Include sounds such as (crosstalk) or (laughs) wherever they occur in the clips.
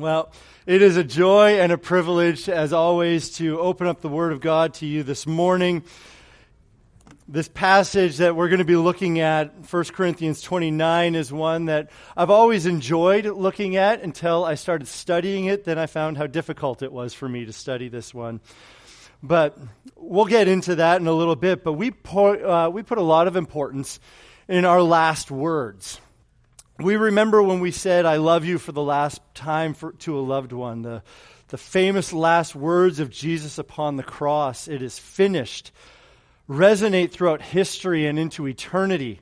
Well, it is a joy and a privilege, as always, to open up the Word of God to you this morning. This passage that we're going to be looking at, 1 Corinthians 29, is one that I've always enjoyed looking at until I started studying it. Then I found how difficult it was for me to study this one. But we'll get into that in a little bit. But we put, uh, we put a lot of importance in our last words. We remember when we said, I love you for the last time for, to a loved one, the, the famous last words of Jesus upon the cross, it is finished, resonate throughout history and into eternity.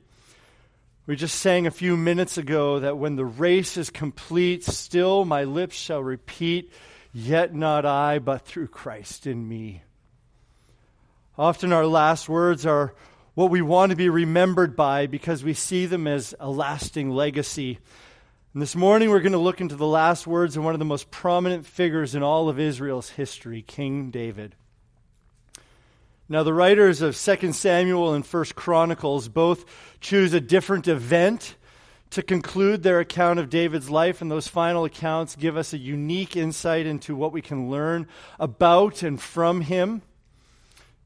We just sang a few minutes ago that when the race is complete, still my lips shall repeat, Yet not I, but through Christ in me. Often our last words are what we want to be remembered by because we see them as a lasting legacy. And this morning we're going to look into the last words of one of the most prominent figures in all of Israel's history, King David. Now, the writers of 2 Samuel and 1 Chronicles both choose a different event to conclude their account of David's life, and those final accounts give us a unique insight into what we can learn about and from him.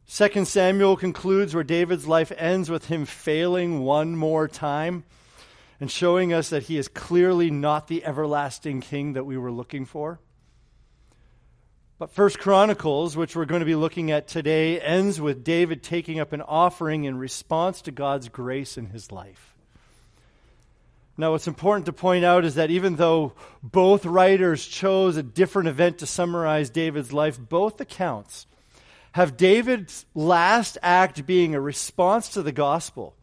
Second Samuel concludes where David's life ends with him failing one more time and showing us that he is clearly not the everlasting king that we were looking for. But First Chronicles, which we're going to be looking at today, ends with David taking up an offering in response to God's grace in his life. Now, what's important to point out is that even though both writers chose a different event to summarize David's life, both accounts have David's last act being a response to the gospel.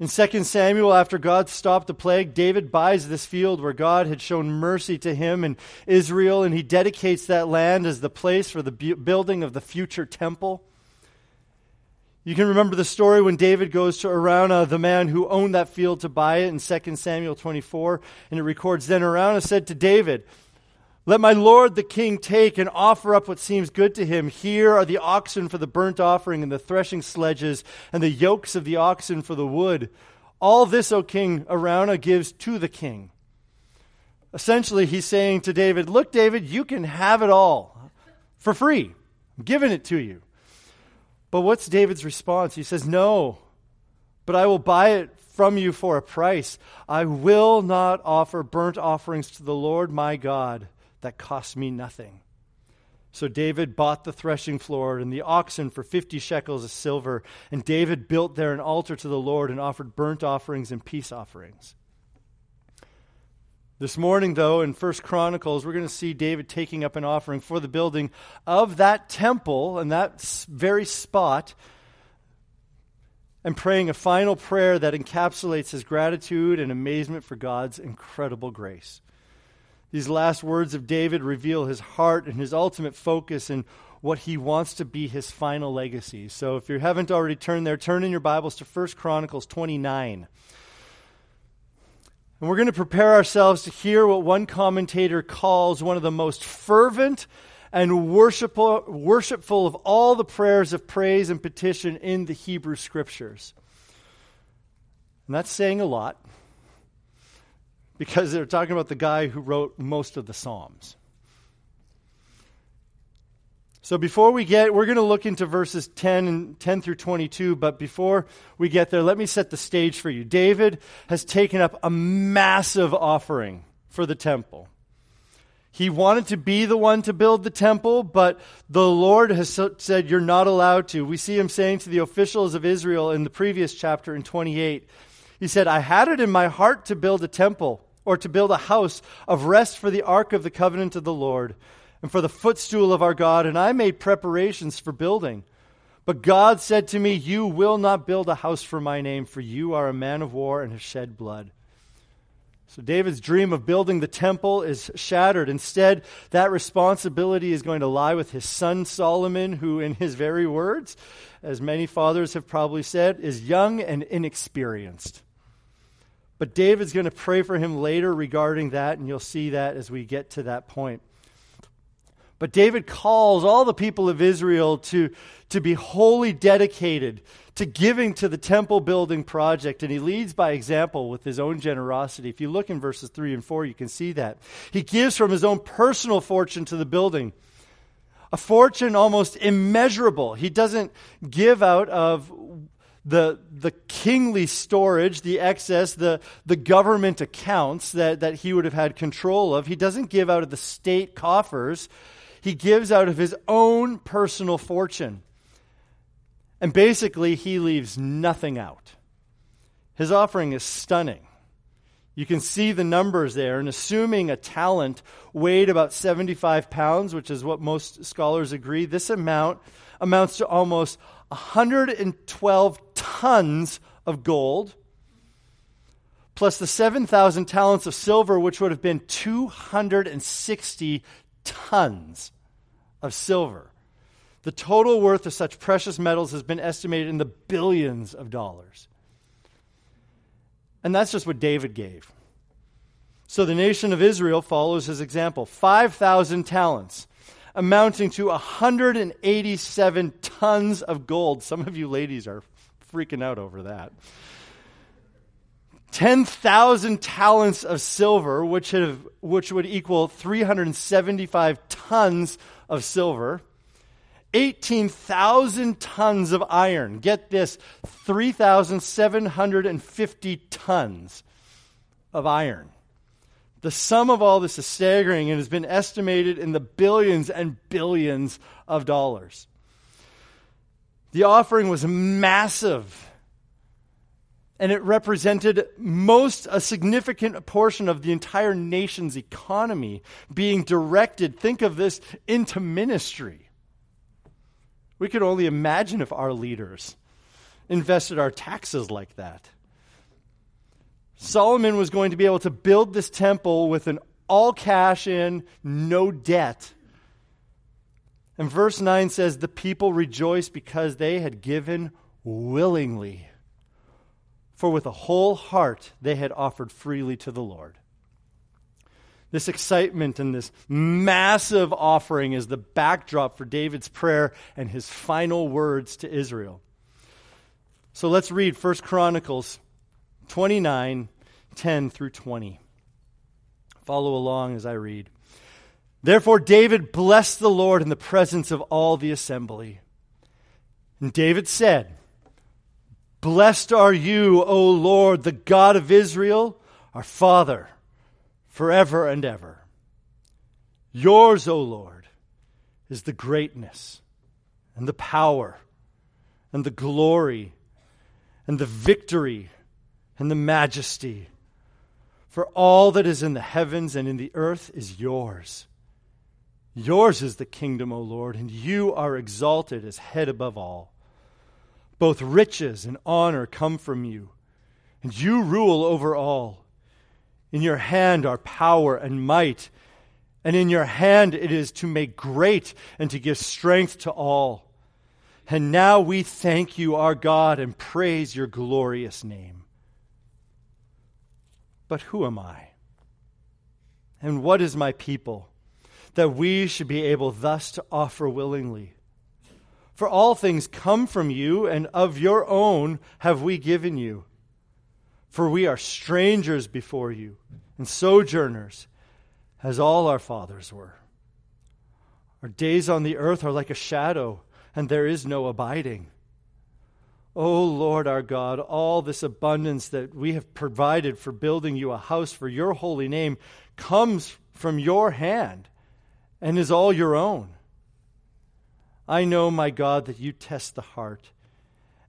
In 2 Samuel, after God stopped the plague, David buys this field where God had shown mercy to him and Israel, and he dedicates that land as the place for the building of the future temple. You can remember the story when David goes to Araunah, the man who owned that field, to buy it in 2 Samuel 24, and it records Then Araunah said to David, let my lord the king take and offer up what seems good to him. Here are the oxen for the burnt offering, and the threshing sledges, and the yokes of the oxen for the wood. All this, O king, Araunah gives to the king. Essentially, he's saying to David, Look, David, you can have it all for free. I'm giving it to you. But what's David's response? He says, No, but I will buy it from you for a price. I will not offer burnt offerings to the Lord my God that cost me nothing. So David bought the threshing floor and the oxen for 50 shekels of silver, and David built there an altar to the Lord and offered burnt offerings and peace offerings. This morning, though, in First Chronicles, we're going to see David taking up an offering for the building of that temple and that very spot and praying a final prayer that encapsulates his gratitude and amazement for God's incredible grace. These last words of David reveal his heart and his ultimate focus and what he wants to be his final legacy. So if you haven't already turned there, turn in your Bibles to 1 Chronicles 29. And we're going to prepare ourselves to hear what one commentator calls one of the most fervent and worshipful, worshipful of all the prayers of praise and petition in the Hebrew Scriptures. And that's saying a lot because they're talking about the guy who wrote most of the Psalms. So before we get, we're going to look into verses 10 and 10 through 22, but before we get there, let me set the stage for you. David has taken up a massive offering for the temple. He wanted to be the one to build the temple, but the Lord has said, You're not allowed to. We see him saying to the officials of Israel in the previous chapter in 28, He said, I had it in my heart to build a temple or to build a house of rest for the ark of the covenant of the Lord and for the footstool of our God, and I made preparations for building. But God said to me, You will not build a house for my name, for you are a man of war and have shed blood. So David's dream of building the temple is shattered. Instead, that responsibility is going to lie with his son Solomon, who, in his very words, as many fathers have probably said, is young and inexperienced. But David's going to pray for him later regarding that, and you'll see that as we get to that point. But David calls all the people of Israel to, to be wholly dedicated to giving to the temple building project, and he leads by example with his own generosity. If you look in verses 3 and 4, you can see that. He gives from his own personal fortune to the building, a fortune almost immeasurable. He doesn't give out of the, the kingly storage, the excess, the, the government accounts that, that he would have had control of. He doesn't give out of the state coffers. He gives out of his own personal fortune. And basically, he leaves nothing out. His offering is stunning. You can see the numbers there, and assuming a talent weighed about 75 pounds, which is what most scholars agree, this amount amounts to almost 112 tons of gold, plus the 7,000 talents of silver, which would have been 260 tons of silver. The total worth of such precious metals has been estimated in the billions of dollars. And that's just what David gave. So the nation of Israel follows his example 5,000 talents, amounting to 187 tons of gold. Some of you ladies are freaking out over that. 10,000 talents of silver, which, have, which would equal 375 tons of silver. 18,000 tons of iron. Get this 3,750 tons of iron. The sum of all this is staggering and has been estimated in the billions and billions of dollars. The offering was massive and it represented most a significant portion of the entire nation's economy being directed think of this into ministry we could only imagine if our leaders invested our taxes like that. Solomon was going to be able to build this temple with an all cash in, no debt. And verse 9 says, The people rejoiced because they had given willingly. For with a whole heart they had offered freely to the Lord. This excitement and this massive offering is the backdrop for David's prayer and his final words to Israel. So let's read 1 Chronicles 29 10 through 20. Follow along as I read. Therefore, David blessed the Lord in the presence of all the assembly. And David said, Blessed are you, O Lord, the God of Israel, our Father forever and ever. Yours, O Lord, is the greatness and the power and the glory and the victory and the majesty. For all that is in the heavens and in the earth is yours. Yours is the kingdom, O Lord, and you are exalted as head above all. Both riches and honor come from you, and you rule over all. In your hand are power and might, and in your hand it is to make great and to give strength to all. And now we thank you, our God, and praise your glorious name. But who am I? And what is my people that we should be able thus to offer willingly? For all things come from you, and of your own have we given you. For we are strangers before you and sojourners, as all our fathers were. Our days on the earth are like a shadow, and there is no abiding. O Lord our God, all this abundance that we have provided for building you a house for your holy name comes from your hand and is all your own. I know, my God, that you test the heart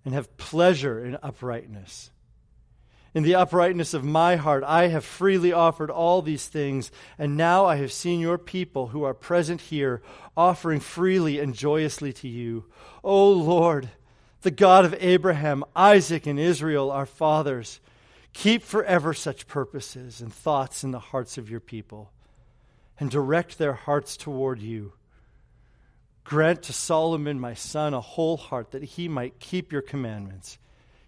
and have pleasure in uprightness. In the uprightness of my heart, I have freely offered all these things, and now I have seen your people who are present here offering freely and joyously to you. O Lord, the God of Abraham, Isaac, and Israel, our fathers, keep forever such purposes and thoughts in the hearts of your people, and direct their hearts toward you. Grant to Solomon, my son, a whole heart that he might keep your commandments,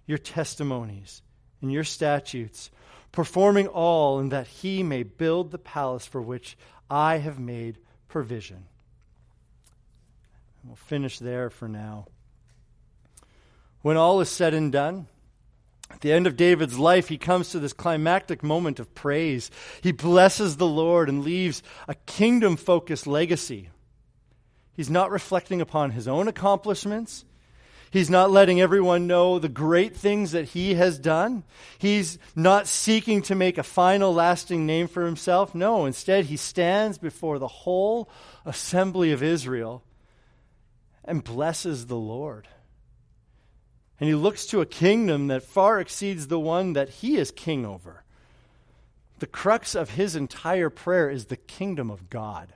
your testimonies and your statutes, performing all and that he may build the palace for which I have made provision. We'll finish there for now. When all is said and done, at the end of David's life, he comes to this climactic moment of praise. He blesses the Lord and leaves a kingdom focused legacy. He's not reflecting upon his own accomplishments. He's not letting everyone know the great things that he has done. He's not seeking to make a final lasting name for himself. No, instead, he stands before the whole assembly of Israel and blesses the Lord. And he looks to a kingdom that far exceeds the one that he is king over. The crux of his entire prayer is the kingdom of God.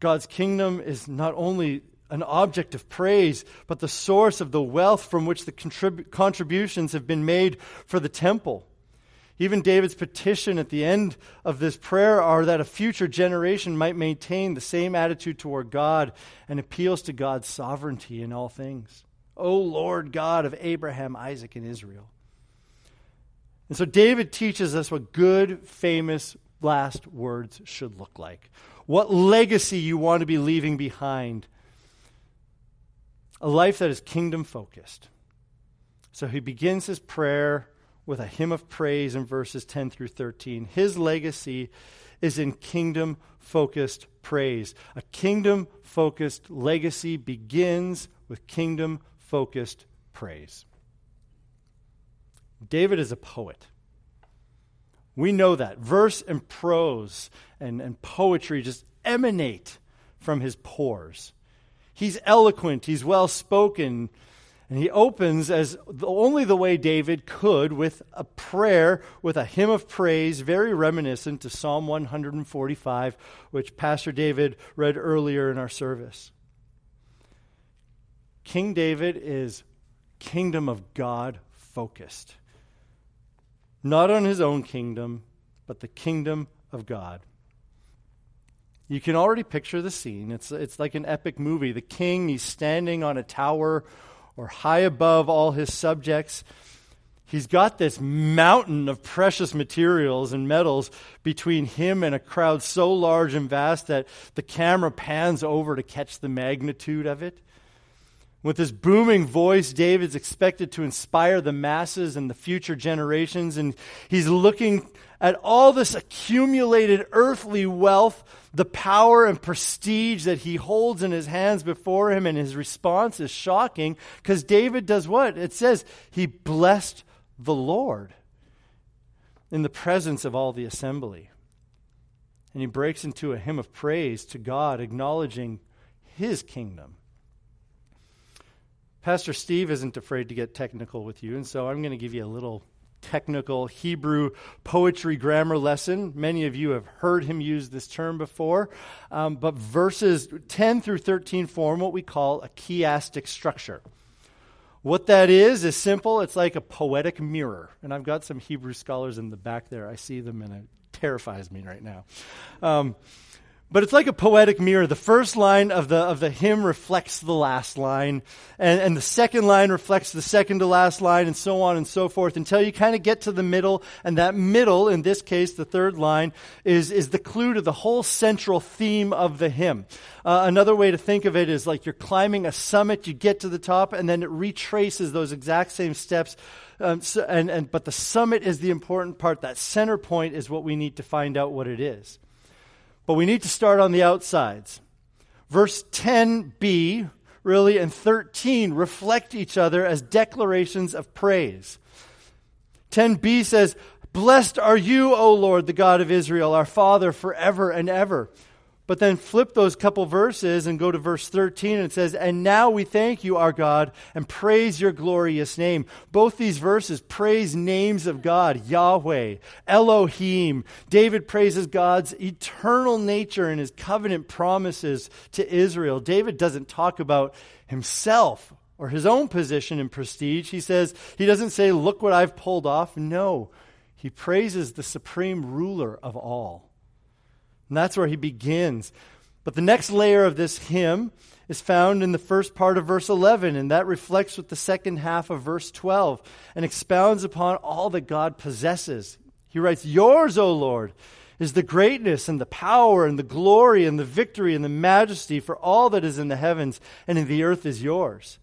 God's kingdom is not only an object of praise, but the source of the wealth from which the contrib- contributions have been made for the temple. Even David's petition at the end of this prayer are that a future generation might maintain the same attitude toward God and appeals to God's sovereignty in all things. O Lord God of Abraham, Isaac, and Israel. And so David teaches us what good, famous last words should look like. What legacy you want to be leaving behind. A life that is kingdom focused. So he begins his prayer with a hymn of praise in verses 10 through 13. His legacy is in kingdom focused praise. A kingdom focused legacy begins with kingdom focused praise. David is a poet. We know that. Verse and prose and, and poetry just emanate from his pores. He's eloquent, he's well spoken, and he opens as the, only the way David could with a prayer, with a hymn of praise, very reminiscent to Psalm 145, which Pastor David read earlier in our service. King David is kingdom of God focused. Not on his own kingdom, but the kingdom of God. You can already picture the scene. It's, it's like an epic movie. The king, he's standing on a tower or high above all his subjects. He's got this mountain of precious materials and metals between him and a crowd so large and vast that the camera pans over to catch the magnitude of it. With his booming voice, David's expected to inspire the masses and the future generations, and he's looking at all this accumulated earthly wealth, the power and prestige that he holds in his hands before him, and his response is shocking because David does what? It says he blessed the Lord in the presence of all the assembly. And he breaks into a hymn of praise to God, acknowledging his kingdom. Pastor Steve isn't afraid to get technical with you, and so I'm going to give you a little technical Hebrew poetry grammar lesson. Many of you have heard him use this term before. Um, but verses 10 through 13 form what we call a chiastic structure. What that is is simple. It's like a poetic mirror. And I've got some Hebrew scholars in the back there. I see them, and it terrifies me right now. Um, but it's like a poetic mirror. The first line of the, of the hymn reflects the last line, and, and the second line reflects the second to last line, and so on and so forth, until you kind of get to the middle, and that middle, in this case, the third line, is, is the clue to the whole central theme of the hymn. Uh, another way to think of it is like you're climbing a summit, you get to the top, and then it retraces those exact same steps. Um, so, and, and, but the summit is the important part. That center point is what we need to find out what it is. But we need to start on the outsides. Verse 10b, really, and 13 reflect each other as declarations of praise. 10b says, Blessed are you, O Lord, the God of Israel, our Father, forever and ever. But then flip those couple verses and go to verse 13 and it says, And now we thank you, our God, and praise your glorious name. Both these verses praise names of God, Yahweh, Elohim. David praises God's eternal nature and his covenant promises to Israel. David doesn't talk about himself or his own position and prestige. He says, he doesn't say, Look what I've pulled off. No, he praises the supreme ruler of all. And that's where he begins. But the next layer of this hymn is found in the first part of verse 11, and that reflects with the second half of verse 12 and expounds upon all that God possesses. He writes, Yours, O Lord, is the greatness and the power and the glory and the victory and the majesty for all that is in the heavens and in the earth is yours.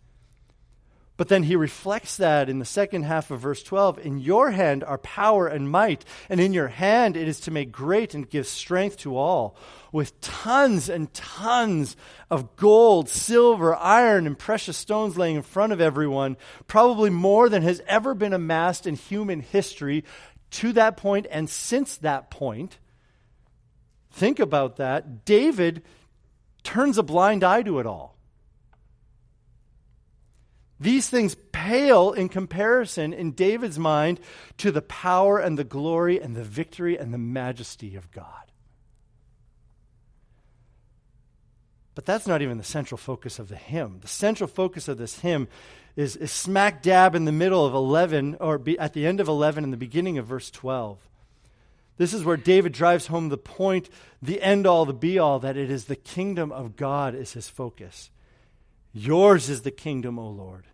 But then he reflects that in the second half of verse 12. In your hand are power and might, and in your hand it is to make great and give strength to all. With tons and tons of gold, silver, iron, and precious stones laying in front of everyone, probably more than has ever been amassed in human history to that point and since that point. Think about that. David turns a blind eye to it all. These things pale in comparison in David's mind to the power and the glory and the victory and the majesty of God. But that's not even the central focus of the hymn. The central focus of this hymn is, is smack dab in the middle of 11, or be, at the end of 11 and the beginning of verse 12. This is where David drives home the point, the end all, the be all, that it is the kingdom of God is his focus. Yours is the kingdom, O Lord.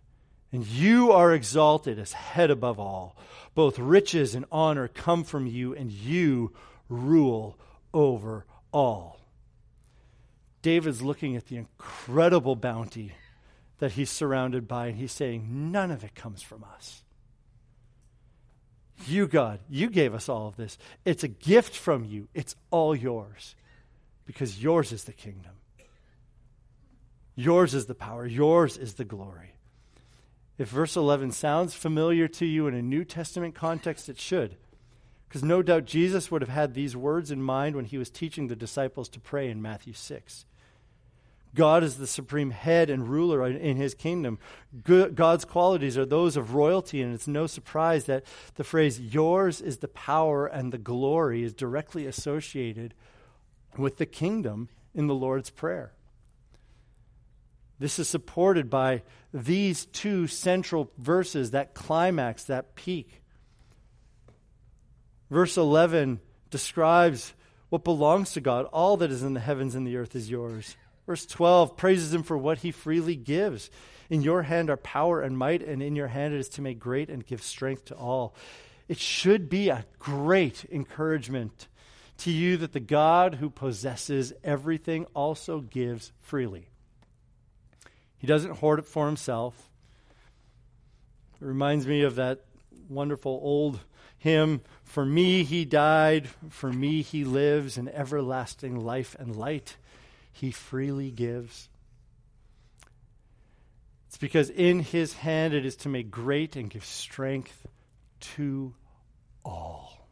And you are exalted as head above all. Both riches and honor come from you, and you rule over all. David's looking at the incredible bounty that he's surrounded by, and he's saying, None of it comes from us. You, God, you gave us all of this. It's a gift from you, it's all yours because yours is the kingdom. Yours is the power, yours is the glory. If verse 11 sounds familiar to you in a New Testament context, it should. Because no doubt Jesus would have had these words in mind when he was teaching the disciples to pray in Matthew 6. God is the supreme head and ruler in his kingdom. God's qualities are those of royalty, and it's no surprise that the phrase, yours is the power and the glory, is directly associated with the kingdom in the Lord's Prayer. This is supported by these two central verses, that climax, that peak. Verse 11 describes what belongs to God. All that is in the heavens and the earth is yours. Verse 12 praises him for what he freely gives. In your hand are power and might, and in your hand it is to make great and give strength to all. It should be a great encouragement to you that the God who possesses everything also gives freely. He doesn't hoard it for himself. It reminds me of that wonderful old hymn For me he died, for me he lives, in everlasting life and light he freely gives. It's because in his hand it is to make great and give strength to all.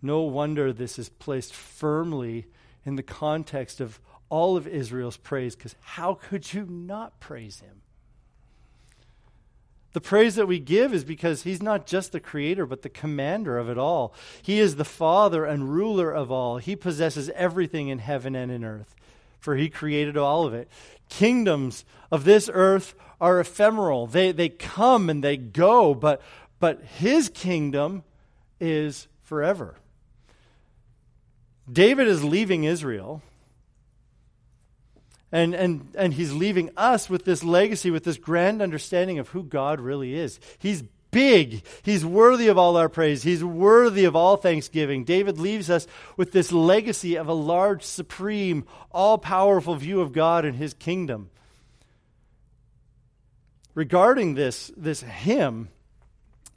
No wonder this is placed firmly in the context of all of Israel's praise because how could you not praise him? The praise that we give is because he's not just the creator, but the commander of it all. He is the father and ruler of all. He possesses everything in heaven and in earth, for he created all of it. Kingdoms of this earth are ephemeral, they, they come and they go, but, but his kingdom is forever. David is leaving Israel and, and, and he's leaving us with this legacy, with this grand understanding of who God really is. He's big. He's worthy of all our praise. He's worthy of all thanksgiving. David leaves us with this legacy of a large, supreme, all powerful view of God and his kingdom. Regarding this, this hymn,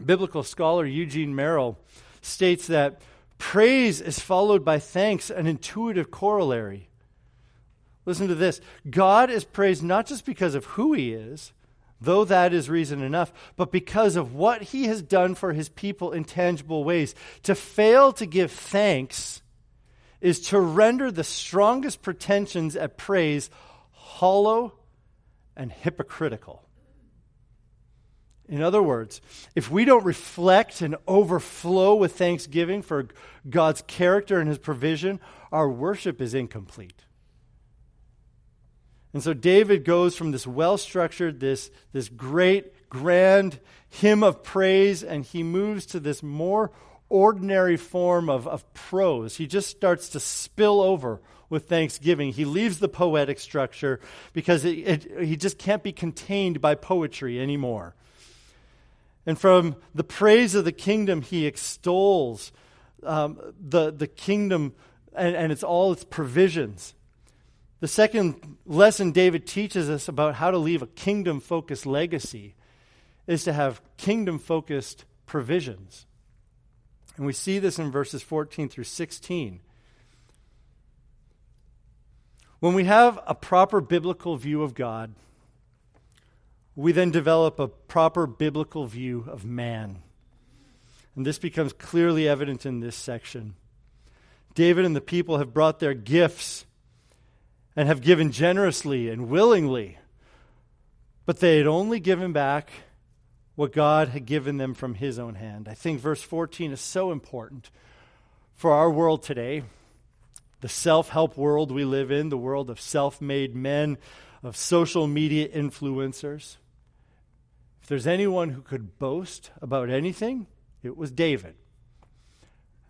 biblical scholar Eugene Merrill states that praise is followed by thanks, an intuitive corollary. Listen to this God is praised not just because of who he is, though that is reason enough, but because of what he has done for his people in tangible ways. To fail to give thanks is to render the strongest pretensions at praise hollow and hypocritical. In other words, if we don't reflect and overflow with thanksgiving for God's character and his provision, our worship is incomplete. And so David goes from this well structured, this, this great, grand hymn of praise, and he moves to this more ordinary form of, of prose. He just starts to spill over with thanksgiving. He leaves the poetic structure because it, it, he just can't be contained by poetry anymore. And from the praise of the kingdom, he extols um, the, the kingdom and, and it's all its provisions. The second lesson David teaches us about how to leave a kingdom focused legacy is to have kingdom focused provisions. And we see this in verses 14 through 16. When we have a proper biblical view of God, we then develop a proper biblical view of man. And this becomes clearly evident in this section. David and the people have brought their gifts and have given generously and willingly, but they had only given back what God had given them from his own hand. I think verse 14 is so important for our world today, the self help world we live in, the world of self made men, of social media influencers. If there's anyone who could boast about anything, it was David.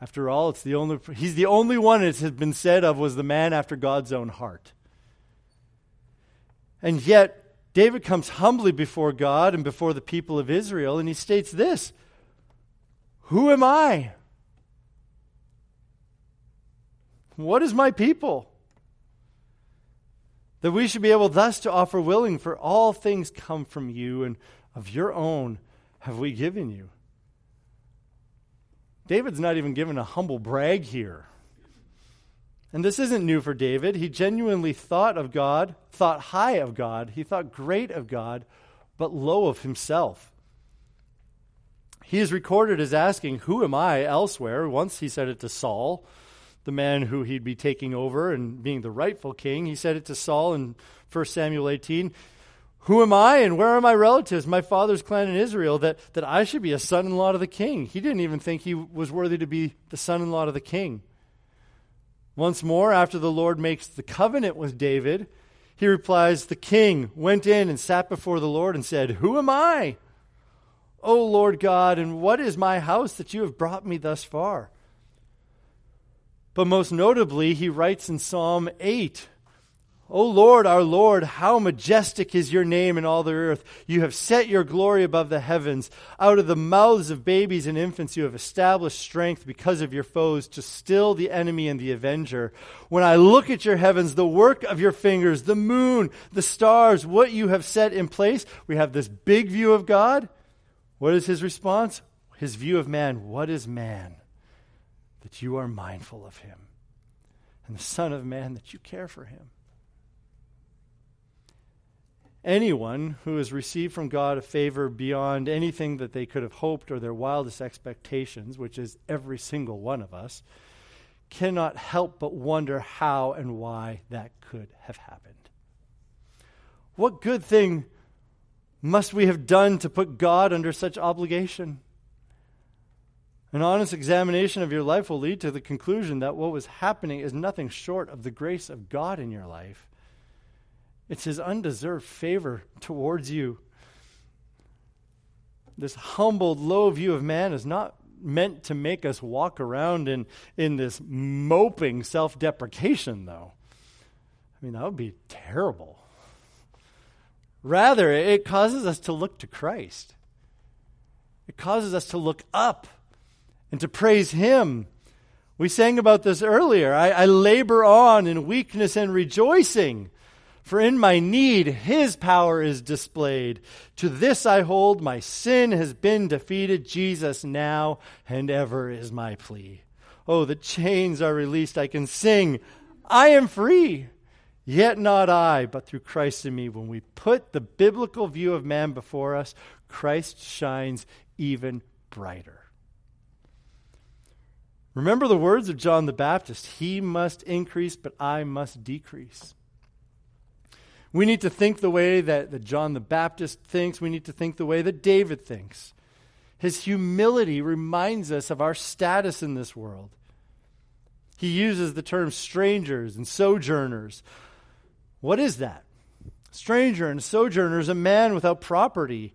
After all, it's the only, he's the only one it has been said of was the man after God's own heart. And yet, David comes humbly before God and before the people of Israel, and he states this Who am I? What is my people? That we should be able thus to offer willing, for all things come from you, and of your own have we given you. David's not even given a humble brag here. And this isn't new for David. He genuinely thought of God, thought high of God, he thought great of God, but low of himself. He is recorded as asking, Who am I elsewhere? Once he said it to Saul, the man who he'd be taking over and being the rightful king. He said it to Saul in 1 Samuel 18. Who am I and where are my relatives, my father's clan in Israel, that, that I should be a son in law to the king? He didn't even think he was worthy to be the son in law to the king. Once more, after the Lord makes the covenant with David, he replies, The king went in and sat before the Lord and said, Who am I? O Lord God, and what is my house that you have brought me thus far? But most notably, he writes in Psalm 8 O Lord, our Lord, how majestic is your name in all the earth. You have set your glory above the heavens. Out of the mouths of babies and infants, you have established strength because of your foes to still the enemy and the avenger. When I look at your heavens, the work of your fingers, the moon, the stars, what you have set in place, we have this big view of God. What is his response? His view of man. What is man? That you are mindful of him. And the Son of Man, that you care for him. Anyone who has received from God a favor beyond anything that they could have hoped or their wildest expectations, which is every single one of us, cannot help but wonder how and why that could have happened. What good thing must we have done to put God under such obligation? An honest examination of your life will lead to the conclusion that what was happening is nothing short of the grace of God in your life it's his undeserved favor towards you. This humbled, low view of man is not meant to make us walk around in, in this moping self deprecation, though. I mean, that would be terrible. Rather, it causes us to look to Christ. It causes us to look up and to praise Him. We sang about this earlier. I, I labor on in weakness and rejoicing. For in my need, his power is displayed. To this I hold, my sin has been defeated. Jesus now and ever is my plea. Oh, the chains are released. I can sing. I am free. Yet not I, but through Christ in me. When we put the biblical view of man before us, Christ shines even brighter. Remember the words of John the Baptist He must increase, but I must decrease. We need to think the way that, that John the Baptist thinks. We need to think the way that David thinks. His humility reminds us of our status in this world. He uses the term strangers and sojourners. What is that? Stranger and sojourner is a man without property.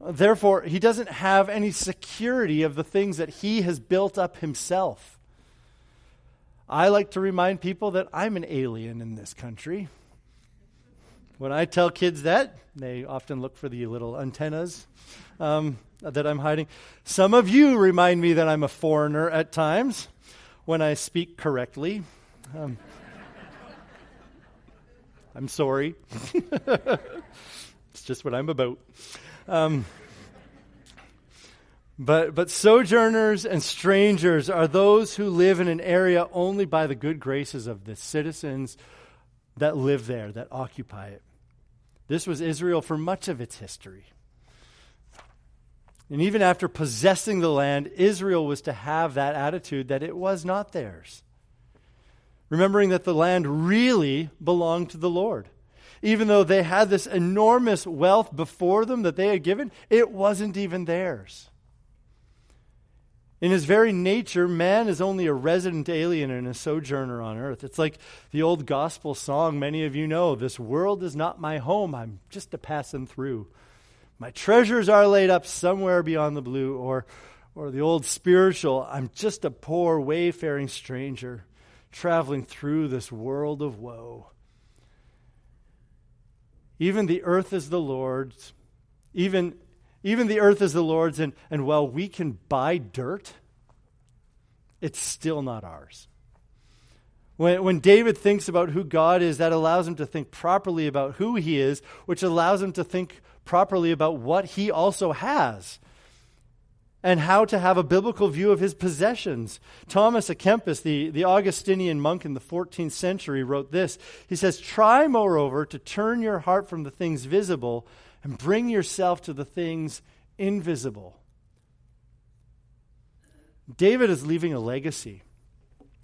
Therefore, he doesn't have any security of the things that he has built up himself. I like to remind people that I'm an alien in this country. When I tell kids that, they often look for the little antennas um, that I'm hiding. Some of you remind me that I'm a foreigner at times when I speak correctly. Um, I'm sorry. (laughs) it's just what I'm about. Um, but, but sojourners and strangers are those who live in an area only by the good graces of the citizens that live there, that occupy it. This was Israel for much of its history. And even after possessing the land, Israel was to have that attitude that it was not theirs. Remembering that the land really belonged to the Lord. Even though they had this enormous wealth before them that they had given, it wasn't even theirs. In his very nature, man is only a resident alien and a sojourner on earth. It's like the old gospel song many of you know This world is not my home, I'm just a passing through. My treasures are laid up somewhere beyond the blue, or, or the old spiritual, I'm just a poor wayfaring stranger traveling through this world of woe. Even the earth is the Lord's, even even the earth is the Lord's, and, and while we can buy dirt, it's still not ours. When, when David thinks about who God is, that allows him to think properly about who he is, which allows him to think properly about what he also has and how to have a biblical view of his possessions. Thomas à Kempis, the, the Augustinian monk in the 14th century, wrote this. He says, Try, moreover, to turn your heart from the things visible and bring yourself to the things invisible. David is leaving a legacy.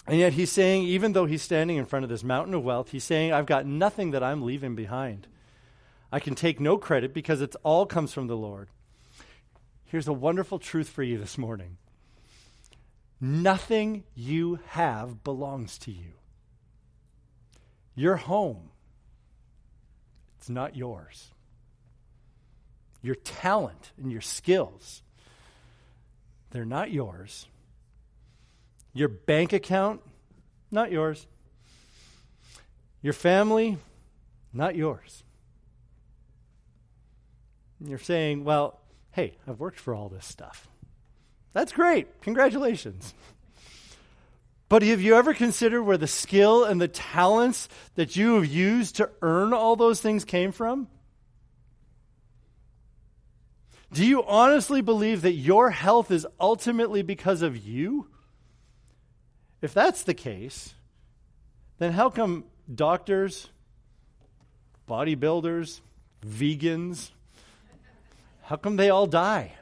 And yet he's saying, even though he's standing in front of this mountain of wealth, he's saying, I've got nothing that I'm leaving behind. I can take no credit because it all comes from the Lord. Here's a wonderful truth for you this morning nothing you have belongs to you. Your home, it's not yours your talent and your skills, they're not yours. Your bank account, not yours. Your family, not yours. And you're saying, well, hey, I've worked for all this stuff. That's great. Congratulations. But have you ever considered where the skill and the talents that you have used to earn all those things came from? Do you honestly believe that your health is ultimately because of you? If that's the case, then how come doctors, bodybuilders, vegans, how come they all die?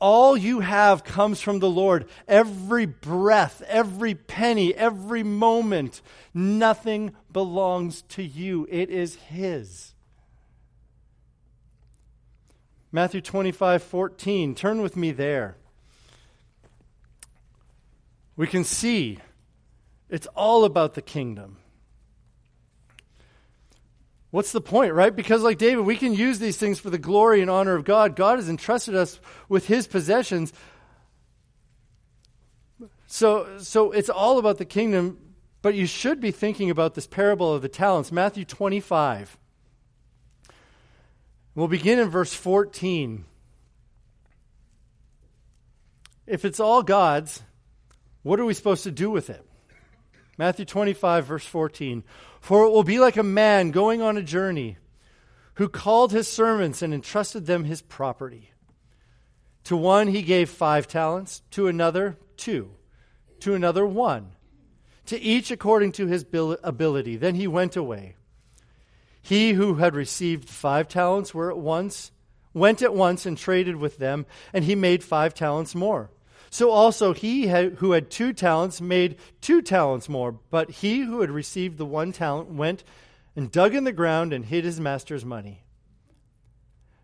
All you have comes from the Lord. Every breath, every penny, every moment, nothing belongs to you. It is His. Matthew 25, 14. Turn with me there. We can see it's all about the kingdom. What's the point, right? Because, like David, we can use these things for the glory and honor of God. God has entrusted us with his possessions. So, so it's all about the kingdom, but you should be thinking about this parable of the talents. Matthew 25. We'll begin in verse 14. If it's all God's, what are we supposed to do with it? Matthew 25, verse 14. For it will be like a man going on a journey who called his servants and entrusted them his property. To one he gave five talents, to another two, to another one, to each according to his ability. Then he went away. He who had received five talents were at once went at once and traded with them, and he made five talents more. So also he had, who had two talents made two talents more. But he who had received the one talent went and dug in the ground and hid his master's money.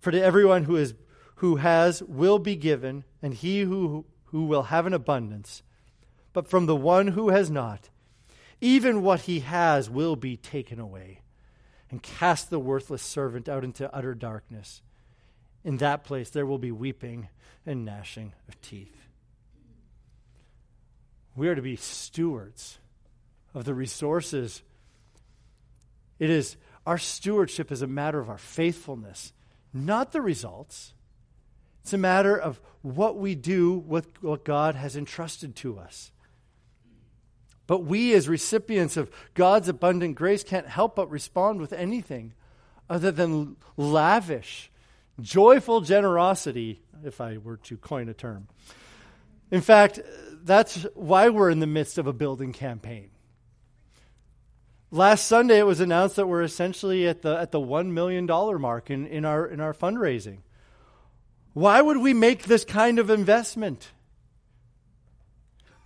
For to everyone who, is, who has will be given, and he who, who will have an abundance. But from the one who has not, even what he has will be taken away. And cast the worthless servant out into utter darkness. In that place there will be weeping and gnashing of teeth. We are to be stewards of the resources. It is our stewardship is a matter of our faithfulness not the results. It's a matter of what we do with what God has entrusted to us. But we, as recipients of God's abundant grace, can't help but respond with anything other than lavish, joyful generosity, if I were to coin a term. In fact, that's why we're in the midst of a building campaign. Last Sunday, it was announced that we're essentially at the, at the $1 million mark in, in, our, in our fundraising. Why would we make this kind of investment?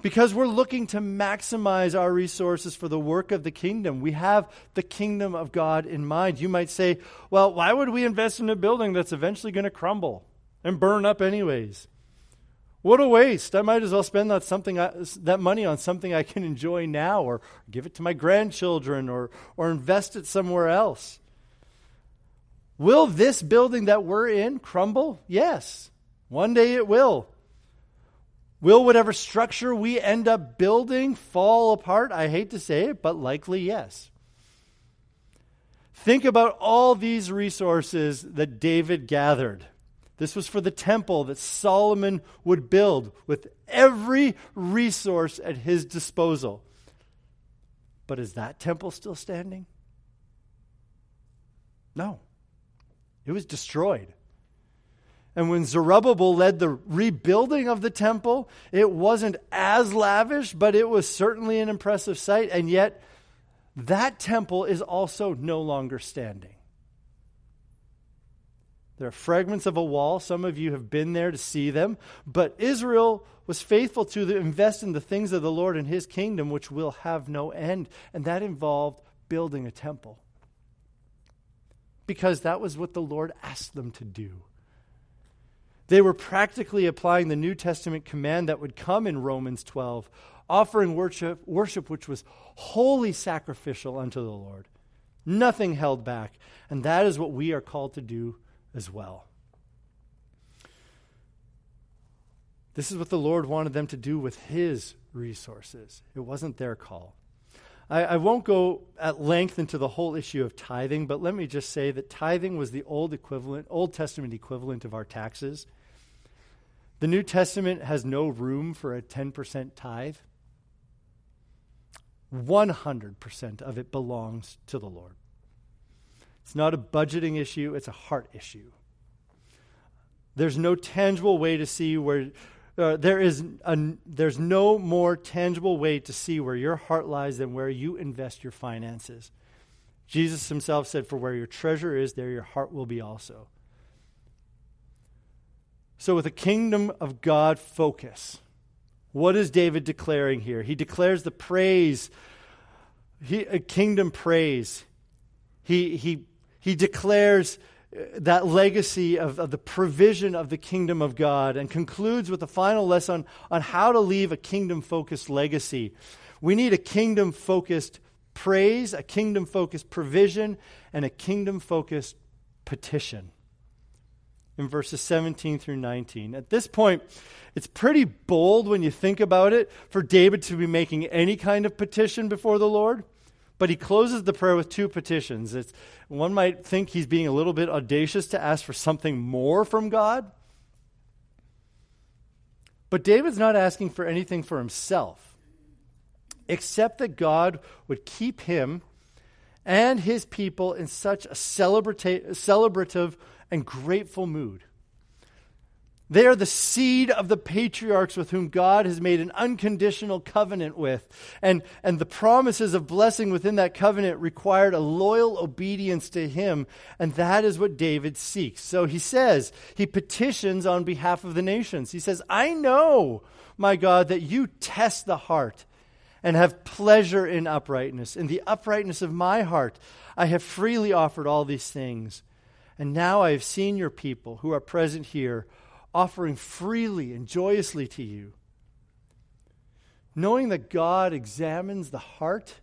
Because we're looking to maximize our resources for the work of the kingdom. We have the kingdom of God in mind. You might say, well, why would we invest in a building that's eventually going to crumble and burn up, anyways? What a waste. I might as well spend that, something that money on something I can enjoy now or give it to my grandchildren or, or invest it somewhere else. Will this building that we're in crumble? Yes. One day it will. Will whatever structure we end up building fall apart? I hate to say it, but likely yes. Think about all these resources that David gathered. This was for the temple that Solomon would build with every resource at his disposal. But is that temple still standing? No. It was destroyed. And when Zerubbabel led the rebuilding of the temple, it wasn't as lavish, but it was certainly an impressive sight. And yet, that temple is also no longer standing. There are fragments of a wall. Some of you have been there to see them. But Israel was faithful to invest in the things of the Lord and his kingdom, which will have no end. And that involved building a temple. Because that was what the Lord asked them to do. They were practically applying the New Testament command that would come in Romans 12, offering worship, worship which was wholly sacrificial unto the Lord, nothing held back. And that is what we are called to do as well. This is what the Lord wanted them to do with His resources. It wasn't their call. I, I, won't go at length into the whole issue of tithing, but let me just say that tithing was the old equivalent, Old Testament equivalent of our taxes. The New Testament has no room for a 10% tithe. 100% of it belongs to the Lord. It's not a budgeting issue, it's a heart issue. There's no tangible way to see where uh, there is a, there's no more tangible way to see where your heart lies than where you invest your finances. Jesus himself said, For where your treasure is, there your heart will be also. So, with a kingdom of God focus, what is David declaring here? He declares the praise, he, a kingdom praise. He, he he declares uh, that legacy of, of, the provision of the kingdom of God and concludes with a final lesson on how to leave a kingdom focused legacy. We need a kingdom focused praise, a kingdom focused provision, and a kingdom focused petition. in verses 17 through 19. At this point, it's pretty bold when you think about it for David to be making any kind of petition before the Lord. But he closes the prayer with two petitions. It's, one might think he's being a little bit audacious to ask for something more from God. But David's not asking for anything for himself, except that God would keep him and his people in such a celebrative and grateful mood. They are the seed of the patriarchs with whom God has made an unconditional covenant with. And, and the promises of blessing within that covenant required a loyal obedience to him. And that is what David seeks. So he says, he petitions on behalf of the nations. He says, I know, my God, that you test the heart and have pleasure in uprightness. In the uprightness of my heart, I have freely offered all these things. And now I have seen your people who are present here offering freely and joyously to you. Knowing that God examines the heart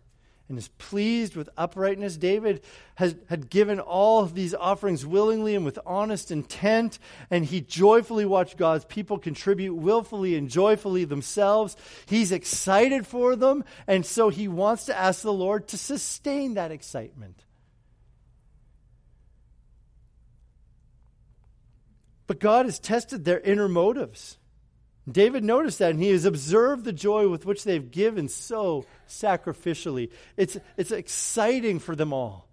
and is pleased with uprightness, David has, had given all these offerings willingly and with honest intent, and he joyfully watched God's people contribute willfully and joyfully themselves. He's excited for them, and so he wants to ask the Lord to sustain that excitement. But God has tested their inner motives. David noticed that, and he has observed the joy with which they've given so sacrificially. It's, it's exciting for them all.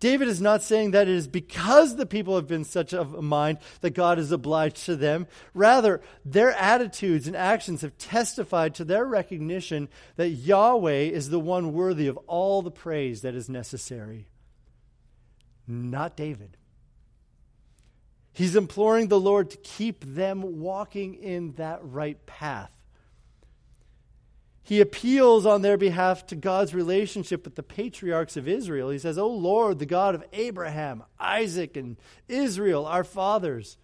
David is not saying that it is because the people have been such of a mind that God is obliged to them. Rather, their attitudes and actions have testified to their recognition that Yahweh is the one worthy of all the praise that is necessary. Not David. He's imploring the Lord to keep them walking in that right path. He appeals on their behalf to God's relationship with the patriarchs of Israel. He says, O Lord, the God of Abraham, Isaac, and Israel, our fathers,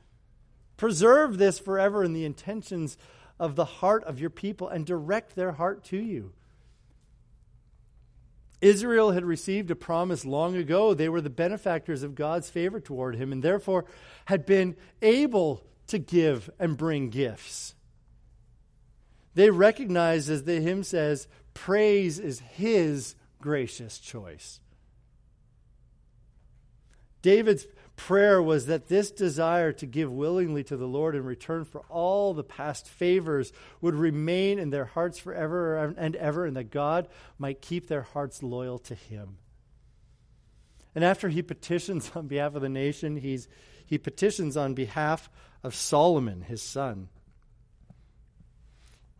preserve this forever in the intentions of the heart of your people and direct their heart to you. Israel had received a promise long ago. They were the benefactors of God's favor toward him and therefore had been able to give and bring gifts. They recognized, as the hymn says, praise is his gracious choice. David's prayer was that this desire to give willingly to the Lord in return for all the past favors would remain in their hearts forever and ever, and that God might keep their hearts loyal to Him. And after he petitions on behalf of the nation, he's, he petitions on behalf of Solomon, his son.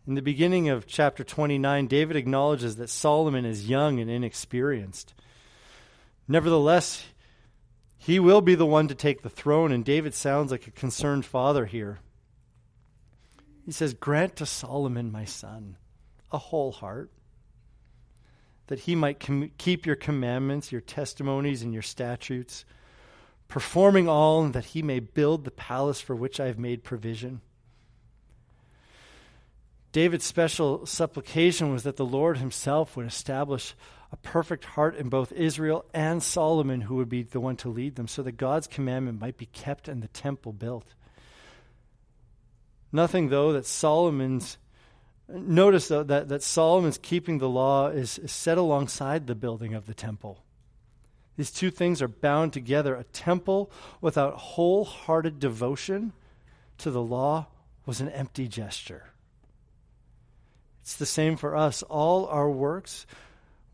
In the beginning of chapter 29, David acknowledges that Solomon is young and inexperienced. Nevertheless, he will be the one to take the throne, and David sounds like a concerned father here. He says, Grant to Solomon, my son, a whole heart, that he might com- keep your commandments, your testimonies, and your statutes, performing all, and that he may build the palace for which I have made provision. David's special supplication was that the Lord himself would establish a perfect heart in both Israel and Solomon, who would be the one to lead them, so that God's commandment might be kept and the temple built. Nothing, though, that Solomon's. Notice, though, that, that Solomon's keeping the law is, is set alongside the building of the temple. These two things are bound together. A temple without wholehearted devotion to the law was an empty gesture. It's the same for us. All our works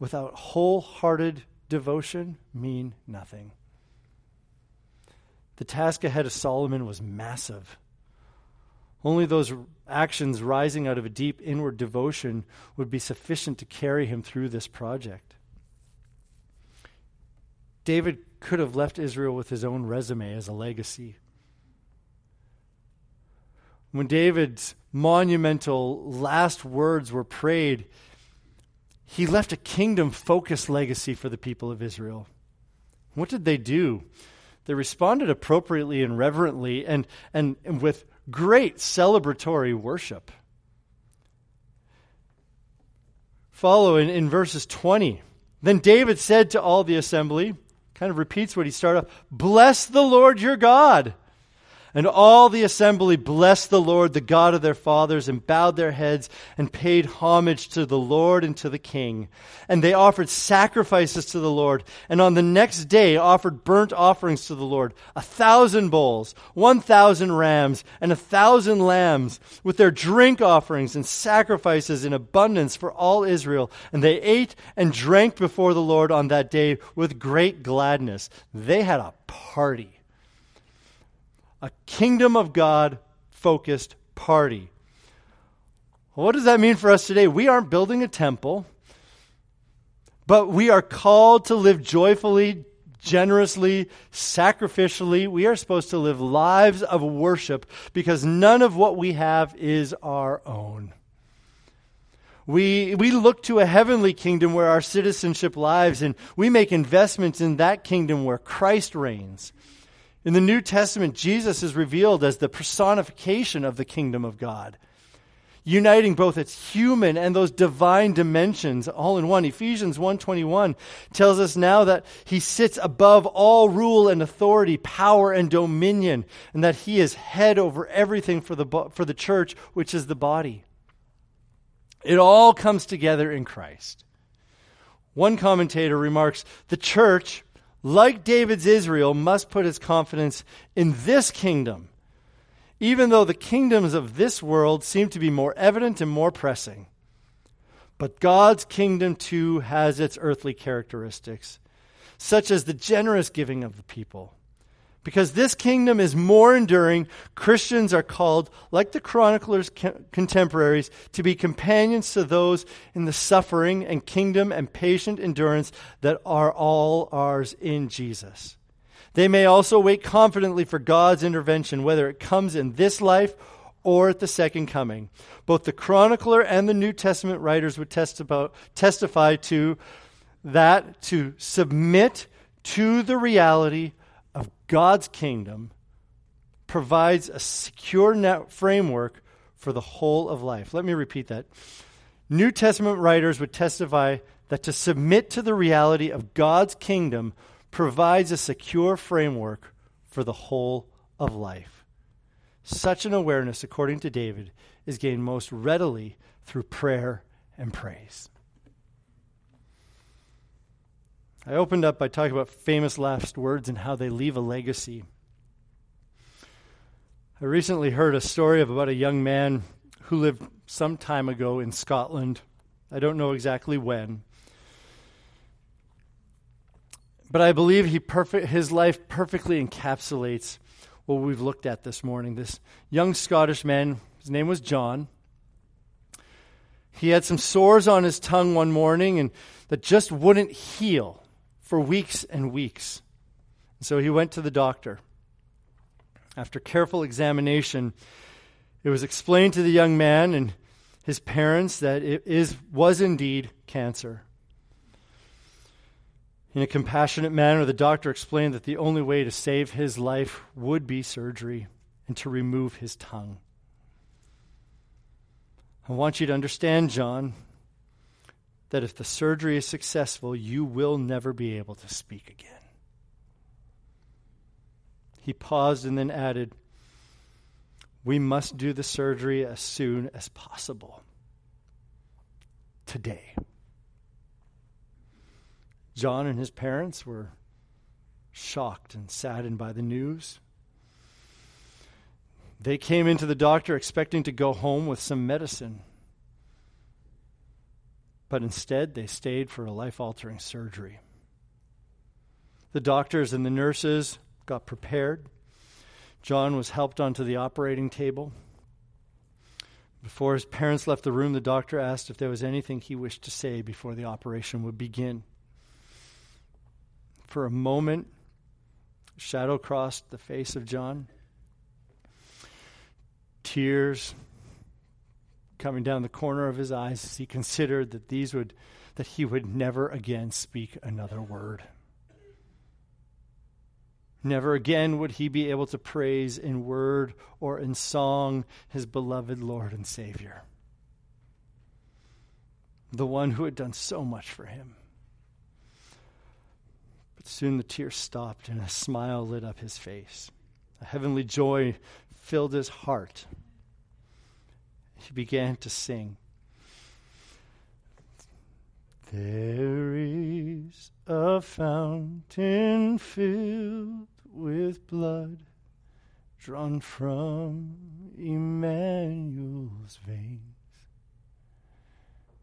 without wholehearted devotion mean nothing. The task ahead of Solomon was massive. Only those actions rising out of a deep inward devotion would be sufficient to carry him through this project. David could have left Israel with his own resume as a legacy. When David's monumental last words were prayed, he left a kingdom focused legacy for the people of Israel. What did they do? They responded appropriately and reverently and, and, and with great celebratory worship. Follow in, in verses 20. Then David said to all the assembly, kind of repeats what he started off Bless the Lord your God And all the assembly blessed the Lord, the God of their fathers, and bowed their heads and paid homage to the Lord and to the king. And they offered sacrifices to the Lord, and on the next day offered burnt offerings to the Lord a thousand bulls, one thousand rams, and a thousand lambs, with their drink offerings and sacrifices in abundance for all Israel. And they ate and drank before the Lord on that day with great gladness. They had a party a kingdom of God focused party. what does that mean for us today? We aren't building a temple, but we are called to live joyfully, generously, sacrificially. We are supposed to live lives of worship because none of what we have is our own. We, we look to a heavenly kingdom where our citizenship lives, and we make investments in that kingdom where Christ reigns. In the New Testament, Jesus is revealed as the personification of the kingdom of God, uniting both its human and those divine dimensions all in one. Ephesians 1:21 tells us now that he sits above all rule and authority, power and dominion, and that he is head over everything for the for the church, which is the body. It all comes together in Christ. One commentator remarks, the church like David's Israel, must put its confidence in this kingdom, even though the kingdoms of this world seem to be more evident and more pressing. But God's kingdom, too, has its earthly characteristics, such as the generous giving of the people because this kingdom is more enduring, Christians are called, like the chronicler's contemporaries, to be companions to those in the suffering and kingdom and patient endurance that are all ours in Jesus. They may also wait confidently for God's intervention, whether it comes in this life or at the second coming. Both the chronicler and the New Testament writers would testify, to that to submit to the reality of God's kingdom provides a secure net framework for the whole of life. Let me repeat that. New Testament writers would testify that to submit to the reality of God's kingdom provides a secure framework for the whole of life. Such an awareness, according to David, is gained most readily through prayer and praise. I opened up by talking about famous last words and how they leave a legacy. I recently heard a story of about a young man who lived some time ago in Scotland. I don't know exactly when. But I believe he perfect, his life perfectly encapsulates what we've looked at this morning. This young Scottish man, his name was John. He had some sores on his tongue one morning and that just wouldn't heal for weeks and weeks. And So he went to the doctor. After careful examination, it was explained to the young man and his parents that it is, was indeed cancer. In a compassionate manner, the doctor explained that the only way to save his life would be surgery and to remove his tongue. I want you to understand, John, that if the surgery is successful, you will never be able to speak again. He paused and then added, We must do the surgery as soon as possible. Today. John and his parents were shocked and saddened by the news. They came into the doctor expecting to go home with some medicine but instead they stayed for a life altering surgery. The doctors and the nurses got prepared. John was helped onto the operating table. Before his parents left the room, the doctor asked if there was anything he wished to say before the operation would begin. For a moment, shadow crossed the face of John. Tears coming down the corner of his eyes as he considered that these would that he would never again speak another word. Never again would he be able to praise in word or in song his beloved Lord and Savior, the one who had done so much for him. But soon the tears stopped and a smile lit up his face A heavenly joy filled his heart. He began to sing. There is a fountain filled with blood drawn from Emmanuel's veins,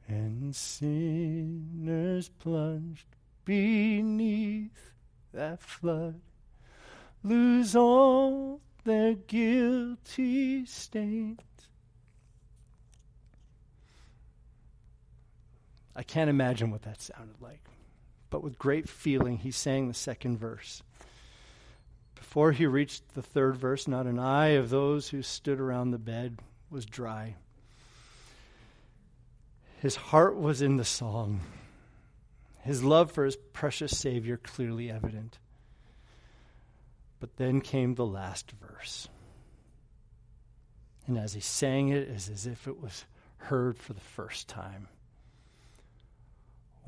and sinners plunged beneath that flood lose all their guilty stains. I can't imagine what that sounded like. But with great feeling, he sang the second verse. Before he reached the third verse, not an eye of those who stood around the bed was dry. His heart was in the song, his love for his precious Savior clearly evident. But then came the last verse. And as he sang it, it is as if it was heard for the first time.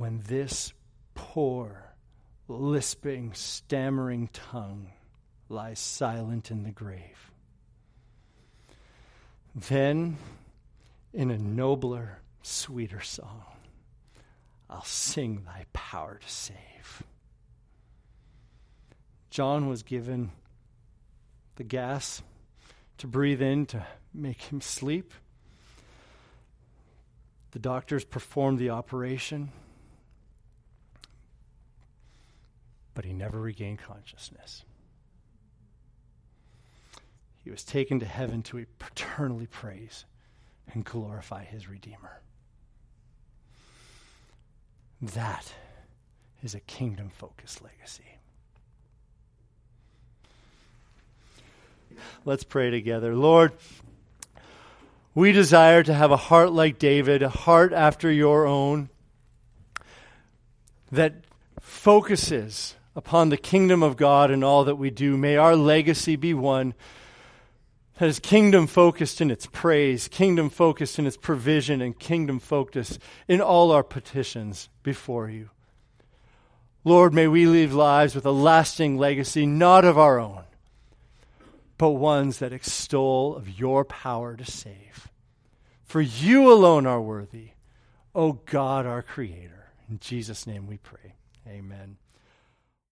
When this poor, lisping, stammering tongue lies silent in the grave. Then, in a nobler, sweeter song, I'll sing thy power to save. John was given the gas to breathe in to make him sleep. The doctors performed the operation, but he never regained consciousness. He was taken to heaven to eternally praise and glorify his Redeemer. That is a kingdom focused legacy. Let's pray together. Lord, we desire to have a heart like David, a heart after your own that focuses upon the kingdom of God and all that we do. May our legacy be one that is kingdom focused in its praise, kingdom focused in its provision, and kingdom focused in all our petitions before you. Lord, may we leave lives with a lasting legacy, not of our own, but ones that extol of your power to save. For you alone are worthy, O God, our Creator. In Jesus' name we pray. Amen.